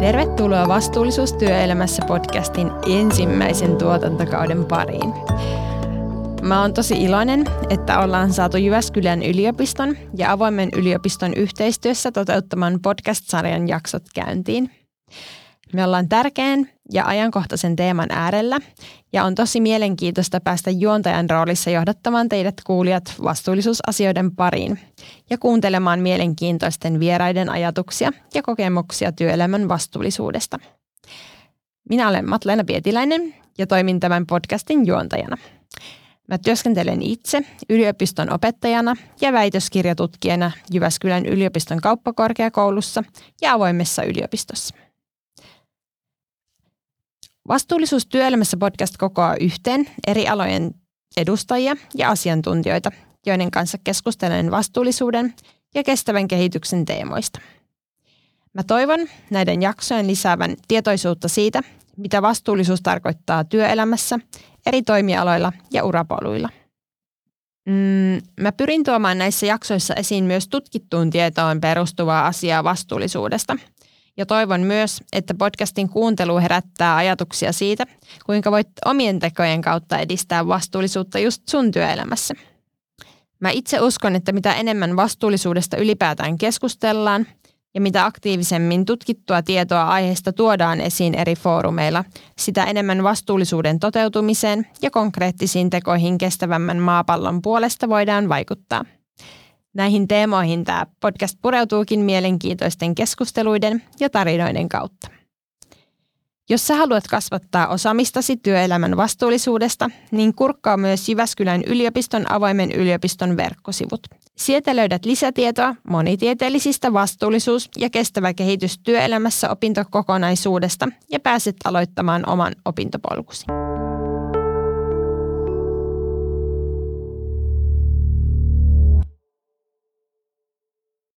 Tervetuloa Vastuullisuus työelämässä podcastin ensimmäisen tuotantokauden pariin. Mä oon tosi iloinen, että ollaan saatu Jyväskylän yliopiston ja avoimen yliopiston yhteistyössä toteuttaman podcast-sarjan jaksot käyntiin. Me ollaan tärkeän ja ajankohtaisen teeman äärellä ja on tosi mielenkiintoista päästä juontajan roolissa johdattamaan teidät kuulijat vastuullisuusasioiden pariin ja kuuntelemaan mielenkiintoisten vieraiden ajatuksia ja kokemuksia työelämän vastuullisuudesta. Minä olen Matleena Pietiläinen ja toimin tämän podcastin juontajana. Mä työskentelen itse yliopiston opettajana ja väitöskirjatutkijana Jyväskylän yliopiston kauppakorkeakoulussa ja avoimessa yliopistossa. Vastuullisuus työelämässä podcast kokoaa yhteen eri alojen edustajia ja asiantuntijoita, joiden kanssa keskustelen vastuullisuuden ja kestävän kehityksen teemoista. Mä toivon näiden jaksojen lisäävän tietoisuutta siitä, mitä vastuullisuus tarkoittaa työelämässä, eri toimialoilla ja urapoluilla. Mm, mä pyrin tuomaan näissä jaksoissa esiin myös tutkittuun tietoon perustuvaa asiaa vastuullisuudesta – ja toivon myös, että podcastin kuuntelu herättää ajatuksia siitä, kuinka voit omien tekojen kautta edistää vastuullisuutta just sun työelämässä. Mä itse uskon, että mitä enemmän vastuullisuudesta ylipäätään keskustellaan ja mitä aktiivisemmin tutkittua tietoa aiheesta tuodaan esiin eri foorumeilla, sitä enemmän vastuullisuuden toteutumiseen ja konkreettisiin tekoihin kestävämmän maapallon puolesta voidaan vaikuttaa. Näihin teemoihin tämä podcast pureutuukin mielenkiintoisten keskusteluiden ja tarinoiden kautta. Jos sä haluat kasvattaa osaamistasi työelämän vastuullisuudesta, niin kurkkaa myös Jyväskylän yliopiston avoimen yliopiston verkkosivut. Sieltä löydät lisätietoa monitieteellisistä vastuullisuus- ja kestävä kehitys työelämässä opintokokonaisuudesta ja pääset aloittamaan oman opintopolkusi.